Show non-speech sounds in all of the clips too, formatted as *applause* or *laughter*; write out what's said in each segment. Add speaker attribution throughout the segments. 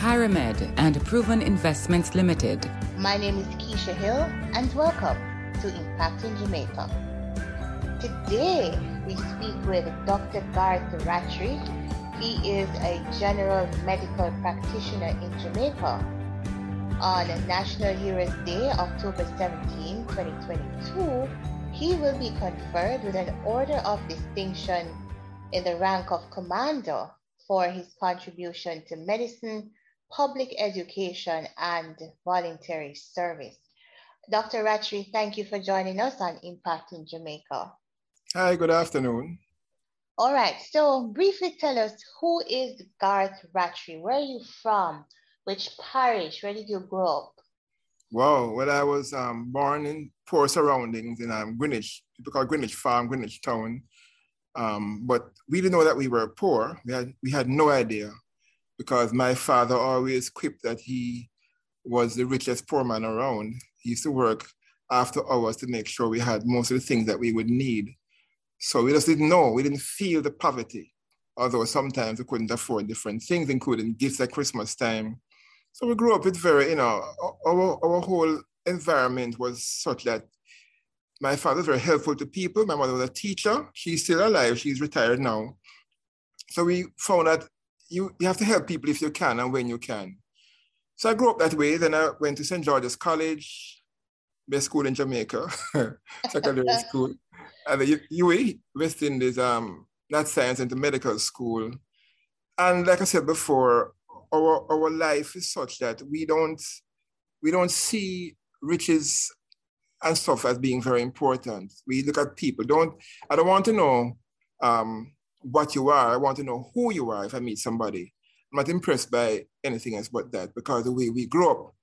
Speaker 1: Kyramed, and Proven Investments Limited.
Speaker 2: My name is Keisha Hill, and welcome to Impacting Jamaica. Today, we speak with Dr. Garth Rattray. He is a general medical practitioner in Jamaica on National Heroes Day, October 17, 2022, he will be conferred with an Order of Distinction in the rank of Commander for his contribution to medicine, public education, and voluntary service. Dr. Rattray, thank you for joining us on Impacting Jamaica.
Speaker 3: Hi, good afternoon.
Speaker 2: All right, so briefly tell us who is Garth Rattray? Where are you from? Which parish? Where did you grow up?
Speaker 3: Wow, well, I was um, born in poor surroundings in um, Greenwich, people call Greenwich Farm, Greenwich Town. Um, but we didn't know that we were poor. We had, we had no idea because my father always quipped that he was the richest poor man around. He used to work after hours to make sure we had most of the things that we would need. So we just didn't know, we didn't feel the poverty, although sometimes we couldn't afford different things, including gifts at Christmas time so we grew up with very, you know, our, our whole environment was such that my father was very helpful to people. My mother was a teacher. She's still alive. She's retired now. So we found that you, you have to help people if you can and when you can. So I grew up that way. Then I went to St. George's College, best school in Jamaica, *laughs* secondary *laughs* school. And the UWI, West Indies, um, not science into medical school. And like I said before, our our life is such that we don't we don't see riches and stuff as being very important. We look at people. Don't I don't want to know um, what you are. I want to know who you are if I meet somebody. I'm not impressed by anything else but that because the way we grew up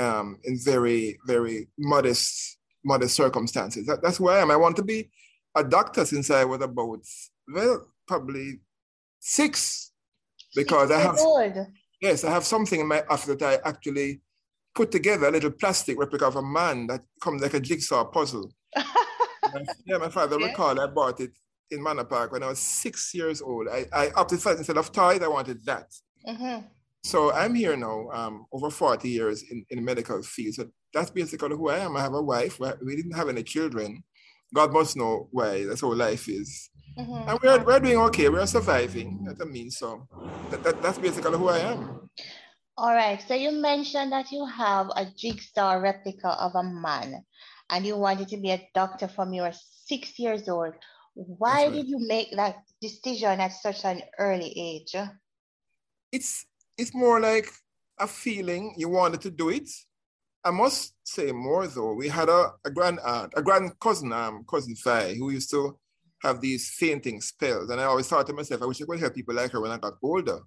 Speaker 3: um, in very, very modest, modest circumstances. That, that's who I am. I want to be a doctor since I was about, well, probably six because I have old. yes, I have something in my office that I actually put together a little plastic replica of a man that comes like a jigsaw puzzle. *laughs* yeah, my father yeah. recalled I bought it in Manor Park when I was six years old. I, I opted for instead of toys, I wanted that. Mm-hmm. So I'm here now, um, over 40 years in, in the medical field. So that's basically who I am. I have a wife. We didn't have any children. God must know why. That's how life is. Mm-hmm. And we're, we're doing okay. We're surviving. That I mean, so that, that, that's basically who I am.
Speaker 2: All right. So you mentioned that you have a jigsaw replica of a man and you wanted to be a doctor from you were six years old. Why right. did you make that decision at such an early age?
Speaker 3: It's it's more like a feeling you wanted to do it. I must say more though. We had a, a grand aunt, a grand cousin, um, cousin Fi, who used to have these fainting spells. And I always thought to myself, I wish I could help people like her when I got older.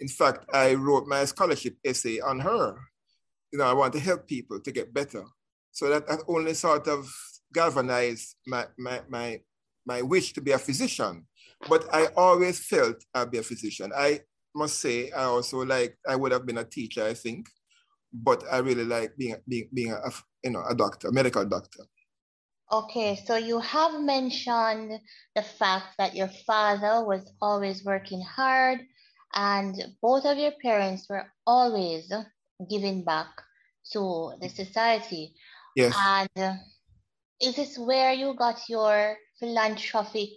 Speaker 3: In fact, I wrote my scholarship essay on her. You know, I want to help people to get better. So that, that only sort of galvanized my, my, my, my wish to be a physician. But I always felt I'd be a physician. I must say, I also like, I would have been a teacher, I think. But I really like being, being, being a, you know, a doctor, a medical doctor.
Speaker 2: Okay, so you have mentioned the fact that your father was always working hard and both of your parents were always giving back to the society.
Speaker 3: Yes.
Speaker 2: And uh, is this where you got your philanthropic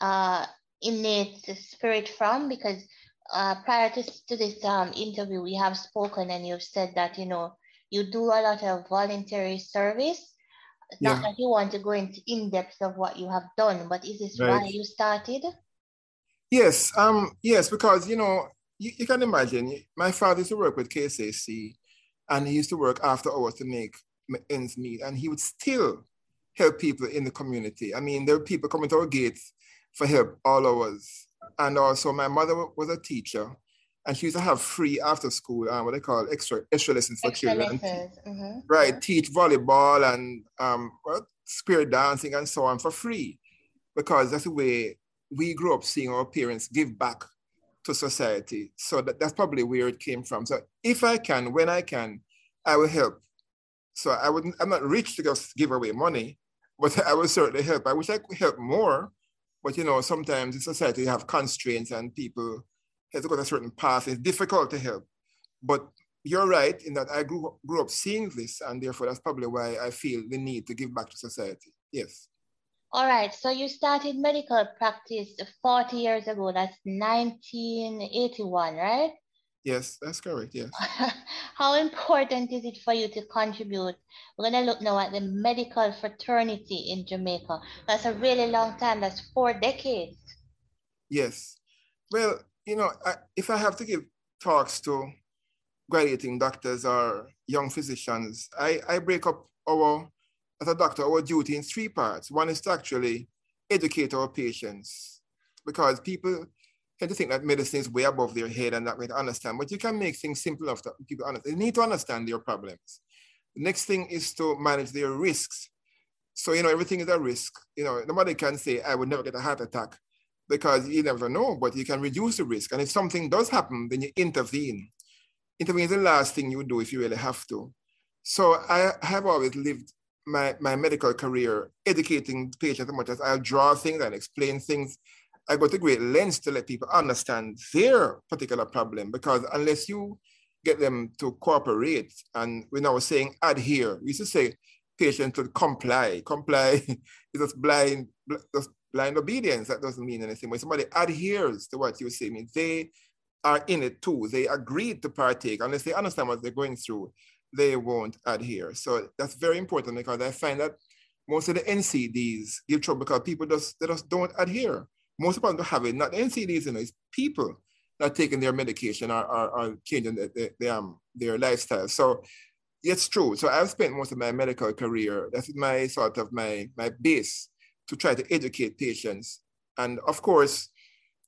Speaker 2: uh, innate spirit from? Because uh, prior to, to this um, interview, we have spoken and you've said that, you know, you do a lot of voluntary service not yeah. that you want to go into in depth of what you have done, but is this right. why you started?
Speaker 3: Yes, um, yes, because you know, you, you, can imagine my father used to work with KSAC and he used to work after hours to make ends meet, and he would still help people in the community. I mean, there are people coming to our gates for help all hours. And also my mother was a teacher and she used to have free after school, um, what they call extra extra lessons for
Speaker 2: Extra
Speaker 3: children.
Speaker 2: lessons. Mm-hmm.
Speaker 3: Right, teach volleyball and um, well, spear dancing and so on for free, because that's the way we grew up seeing our parents give back to society. So that, that's probably where it came from. So if I can, when I can, I will help. So I wouldn't. I'm not rich to just give away money, but I will certainly help. I wish I could help more, but you know, sometimes in society you have constraints and people have to go a certain path. It's difficult to help. But you're right in that I grew, grew up seeing this, and therefore that's probably why I feel the need to give back to society. Yes.
Speaker 2: All right. So you started medical practice 40 years ago. That's 1981, right?
Speaker 3: Yes, that's correct. Yes. *laughs*
Speaker 2: How important is it for you to contribute? We're going to look now at the medical fraternity in Jamaica. That's a really long time. That's four decades.
Speaker 3: Yes. Well, you know, I, if I have to give talks to graduating doctors or young physicians, I, I break up our, as a doctor, our duty in three parts. One is to actually educate our patients because people tend to think that medicine is way above their head and that way to understand, but you can make things simple that people understand. They need to understand their problems. The next thing is to manage their risks. So, you know, everything is a risk. You know, nobody can say, I would never get a heart attack because you never know, but you can reduce the risk. And if something does happen, then you intervene. Intervene is the last thing you do if you really have to. So I have always lived my, my medical career educating patients as much as I'll draw things and explain things. I go to great lengths to let people understand their particular problem because unless you get them to cooperate, and I was saying adhere, we used to say patients should comply. *laughs* Comply is just blind, just blind obedience. That doesn't mean anything. When somebody adheres to what you say, means they are in it too. They agreed to partake. Unless they understand what they're going through, they won't adhere. So that's very important because I find that most of the NCDs give trouble because people just they just don't adhere. Most people don't have it. Not the NCDs, you know, it's people that taking their medication or, or, or changing their, their, their, um, their lifestyle. So it's true. So I've spent most of my medical career. That's my sort of my my base to try to educate patients. And of course,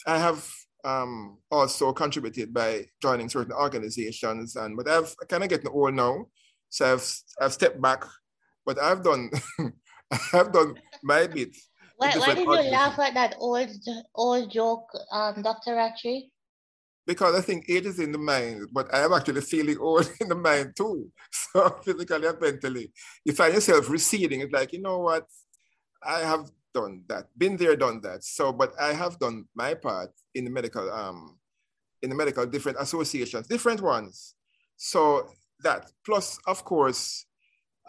Speaker 3: I have um, also contributed by joining certain organizations. And but I've kind of getting old now, so I've I've stepped back. But I've done *laughs* I've done my bit.
Speaker 2: Why, why did you laugh at that old old joke, um, Dr. Rattray?
Speaker 3: Because I think age is in the mind, but I am actually feeling old *laughs* in the mind too. *laughs* So physically and mentally, you find yourself receding. It's like, you know what? I have done that, been there, done that. So, but I have done my part in the medical, um, in the medical different associations, different ones. So that plus, of course,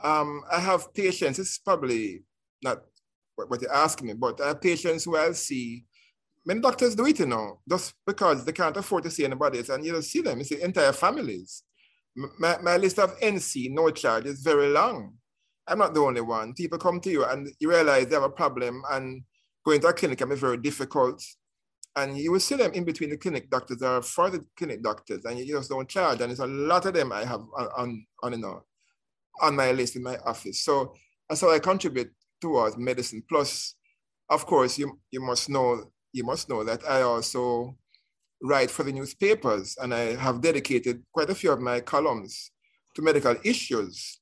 Speaker 3: um, I have patients. It's probably not what you're asking me, but I have patients who I'll see. Many doctors do it, you know, just because they can't afford to see anybody and you don't see them. You see entire families. My, my list of NC no charge is very long. I'm not the only one. People come to you and you realize they have a problem and going to a clinic can be very difficult. And you will see them in between the clinic doctors or for the clinic doctors and you just don't charge. And it's a lot of them I have on, on, on, you know, on my list in my office. So that's how I contribute towards medicine. Plus, of course, you, you must know you must know that I also write for the newspapers and I have dedicated quite a few of my columns to medical issues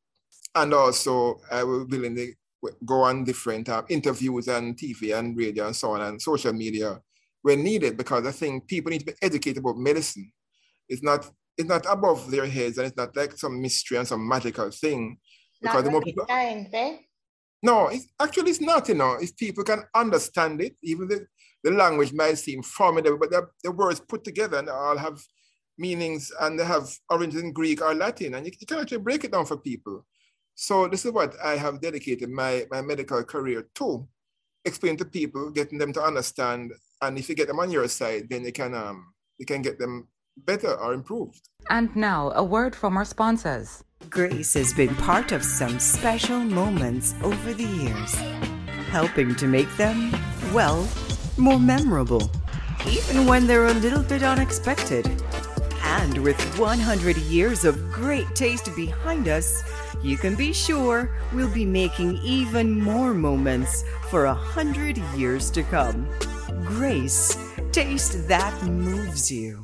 Speaker 3: and also I will willingly go on different uh, interviews and TV and radio and so on and social media when needed because I think people need to be educated about medicine. It's not it's not above their heads and it's not like some mystery and some magical thing.
Speaker 2: Because not the more people, science, eh?
Speaker 3: No, it's actually it's not, you know. If people can understand it, even the, the language might seem formidable, but the, the words put together and they all have meanings and they have origins in Greek or Latin, and you, you can actually break it down for people. So this is what I have dedicated my, my medical career to, explain to people, getting them to understand. And if you get them on your side, then you can um you can get them better or improved.
Speaker 1: And now a word from our sponsors.
Speaker 4: Grace has been part of some special moments over the years, helping to make them, well, more memorable, even when they're a little bit unexpected. And with 100 years of great taste behind us, you can be sure we'll be making even more moments for a hundred years to come. Grace, taste that moves you.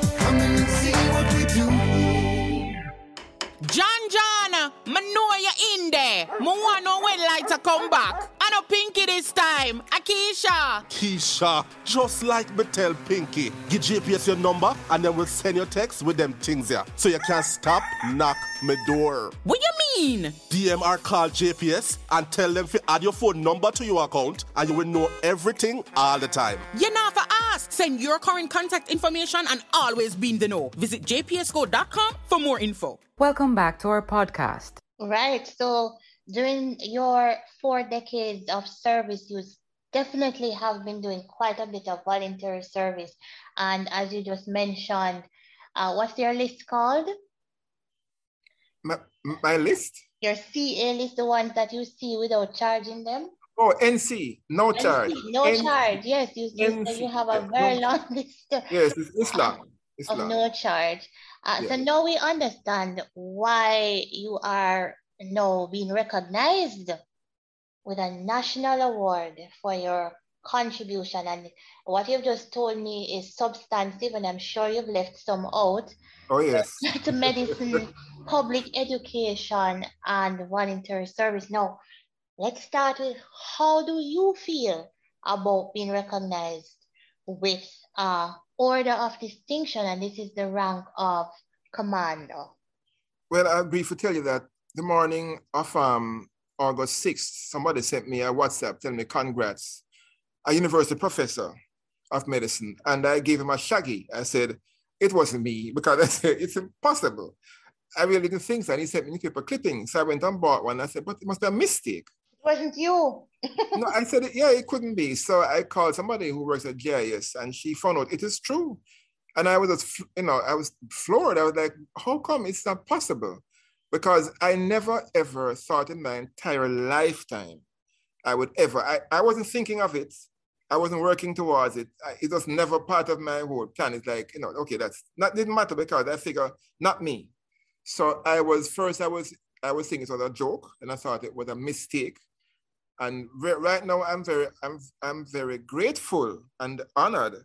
Speaker 5: Me want no when lights come back. I know Pinky this time. Akisha.
Speaker 6: Keisha, just like me tell Pinky, give JPS your number and then we'll send your text with them things here. So you can stop, knock me door.
Speaker 5: What you mean?
Speaker 6: DMR call JPS and tell them to add your phone number to your account and you will know everything all the time.
Speaker 5: You know for ask. Send your current contact information and always be in the know. Visit jpsco.com for more info.
Speaker 1: Welcome back to our podcast.
Speaker 2: Right. So during your four decades of service, you definitely have been doing quite a bit of voluntary service. And as you just mentioned, uh, what's your list called?
Speaker 3: My, my list?
Speaker 2: Your CA list, the ones that you see without charging them?
Speaker 3: Oh, NC, no NC, charge.
Speaker 2: No N- charge, yes. You, you, you have a very no, long list.
Speaker 3: Yes, it's, long. It's *laughs*
Speaker 2: of no charge. Uh, yeah. So now we understand why you are now being recognized with a national award for your contribution. And what you've just told me is substantive, and I'm sure you've left some out.
Speaker 3: Oh, yes. *laughs*
Speaker 2: to medicine, *laughs* public education, and voluntary service. Now, let's start with how do you feel about being recognized with uh, order of distinction? And this is the rank of commander.
Speaker 3: Well, I'll briefly tell you that the morning of um, August 6th, somebody sent me a WhatsApp telling me congrats, a university professor of medicine. And I gave him a shaggy. I said, it wasn't me *laughs* because I said, it's impossible. I really didn't think so. And he sent me newspaper clipping. So I went and bought one. I said, but it must be a mistake.
Speaker 2: Wasn't you.
Speaker 3: no, I said, yeah, it couldn't be. So I called somebody who works at GIS and she found out it is true. And I was, just, you know, I was floored. I was like, how come it's not possible? because I never ever thought in my entire lifetime I would ever, I, I wasn't thinking of it. I wasn't working towards it. I, it was never part of my whole plan. It's like, you know, okay, that's not didn't matter because I figure not me. So I was first, I was, I was thinking it was a joke and I thought it was a mistake. And re- right now I'm very, I'm, I'm very grateful and honored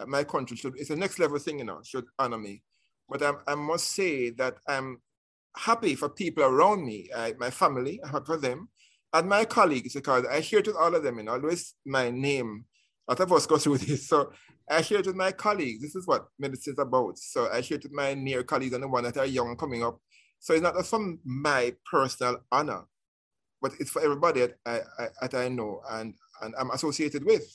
Speaker 3: that my country should, it's a next level thing, you know, should honor me. But I, I must say that I'm happy for people around me, I, my family, I'm happy for them, and my colleagues, because I share it with all of them, and always my name. A lot of us go through *laughs* this. So I share it with my colleagues. This is what medicine is about. So I share it with my near colleagues and the one that are young coming up. So it's not just from my personal honor, but it's for everybody that I, I, that I know and, and I'm associated with.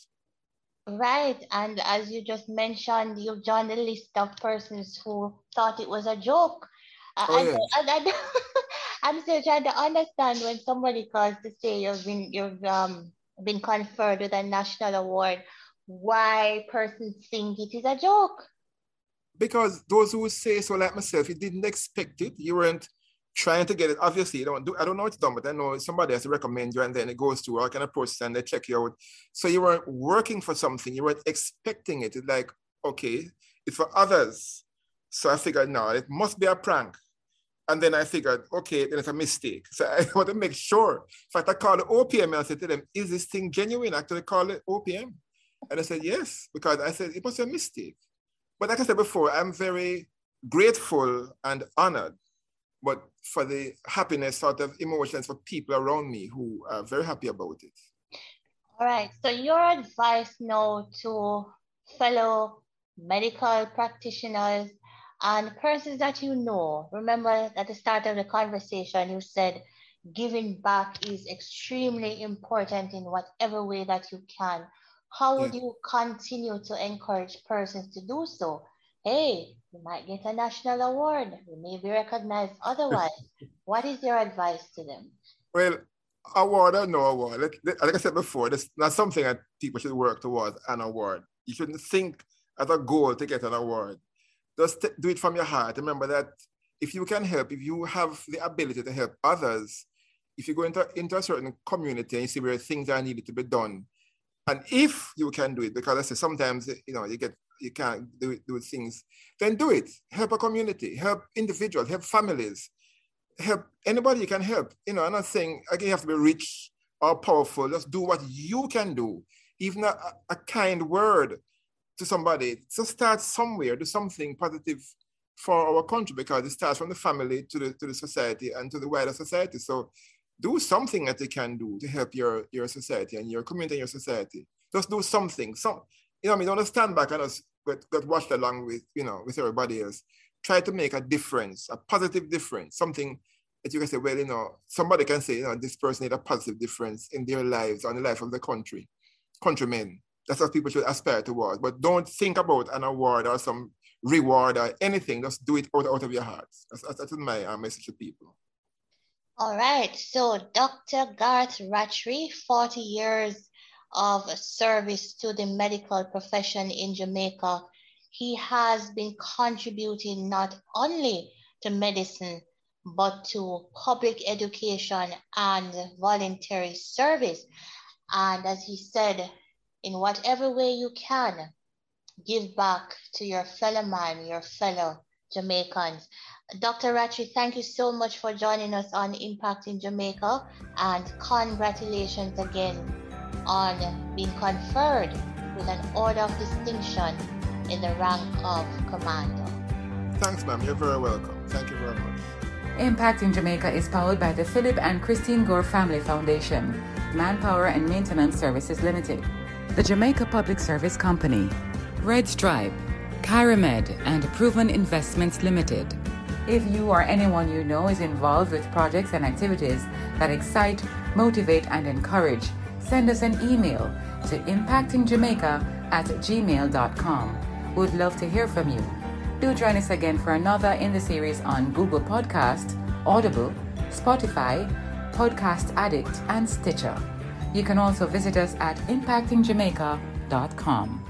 Speaker 2: Right. And as you just mentioned, you've joined the list of persons who thought it was a joke. Oh, yeah. *laughs* I, am still trying to understand when somebody calls to say you've been you've um been conferred with a national award, why persons think it is a joke.
Speaker 3: Because those who say so, like myself, you didn't expect it. You weren't trying to get it. Obviously, you don't do. I don't know it's done, but I know somebody has to recommend you, and then it goes to all kind of process, and they check you out. So you weren't working for something. You weren't expecting it. It's like okay, it's for others. So I figured, no, it must be a prank. And then I figured, okay, then it's a mistake. So *laughs* I want to make sure. In fact, I called the OPM and I said to them, is this thing genuine? I actually call it OPM. And I said, yes, because I said it was a mistake. But like I said before, I'm very grateful and honored, but for the happiness sort of emotions for people around me who are very happy about it.
Speaker 2: All right. So your advice now to fellow medical practitioners and persons that you know, remember at the start of the conversation, you said giving back is extremely important in whatever way that you can. How would yeah. you continue to encourage persons to do so? Hey, you might get a national award. You may be recognized otherwise. *laughs* what is your advice to them?
Speaker 3: Well, award or no award, like I said before, that's not something that people should work towards an award. You shouldn't think as a goal to get an award. Just do it from your heart. Remember that if you can help, if you have the ability to help others, if you go into, into a certain community and you see where things are needed to be done, and if you can do it, because I say sometimes you know you get you can't do do things, then do it. Help a community, help individuals, help families, help anybody you can help. You know, I'm not saying again you have to be rich or powerful. Just do what you can do. Even a, a kind word to somebody. Just start somewhere. Do something positive for our country because it starts from the family to the to the society and to the wider society. So do something that you can do to help your your society and your community and your society. Just do something. Some you know, I mean, don't stand back and just get, get watched along with you know with everybody else try to make a difference, a positive difference, something that you can say, well, you know, somebody can say, you know, this person made a positive difference in their lives and the life of the country, countrymen. That's what people should aspire towards. But don't think about an award or some reward or anything. Just do it out, out of your heart. That's, that's, that's my uh, message to people.
Speaker 2: All right. So Dr. Garth Rattray, 40 years of service to the medical profession in Jamaica he has been contributing not only to medicine, but to public education and voluntary service. And as he said, in whatever way you can, give back to your fellow man, your fellow Jamaicans. Dr. Rattray, thank you so much for joining us on Impacting Jamaica and congratulations again on being conferred with an Order of Distinction in the rank of commander.
Speaker 3: Thanks, ma'am. You're very welcome. Thank you very much.
Speaker 1: Impacting Jamaica is powered by the Philip and Christine Gore Family Foundation, Manpower and Maintenance Services Limited, the Jamaica Public Service Company, Red Stripe, Kyramed, and Proven Investments Limited. If you or anyone you know is involved with projects and activities that excite, motivate, and encourage, send us an email to impactingjamaica at gmail.com. We'd love to hear from you. Do join us again for another in the series on Google Podcast, Audible, Spotify, Podcast Addict, and Stitcher. You can also visit us at impactingjamaica.com.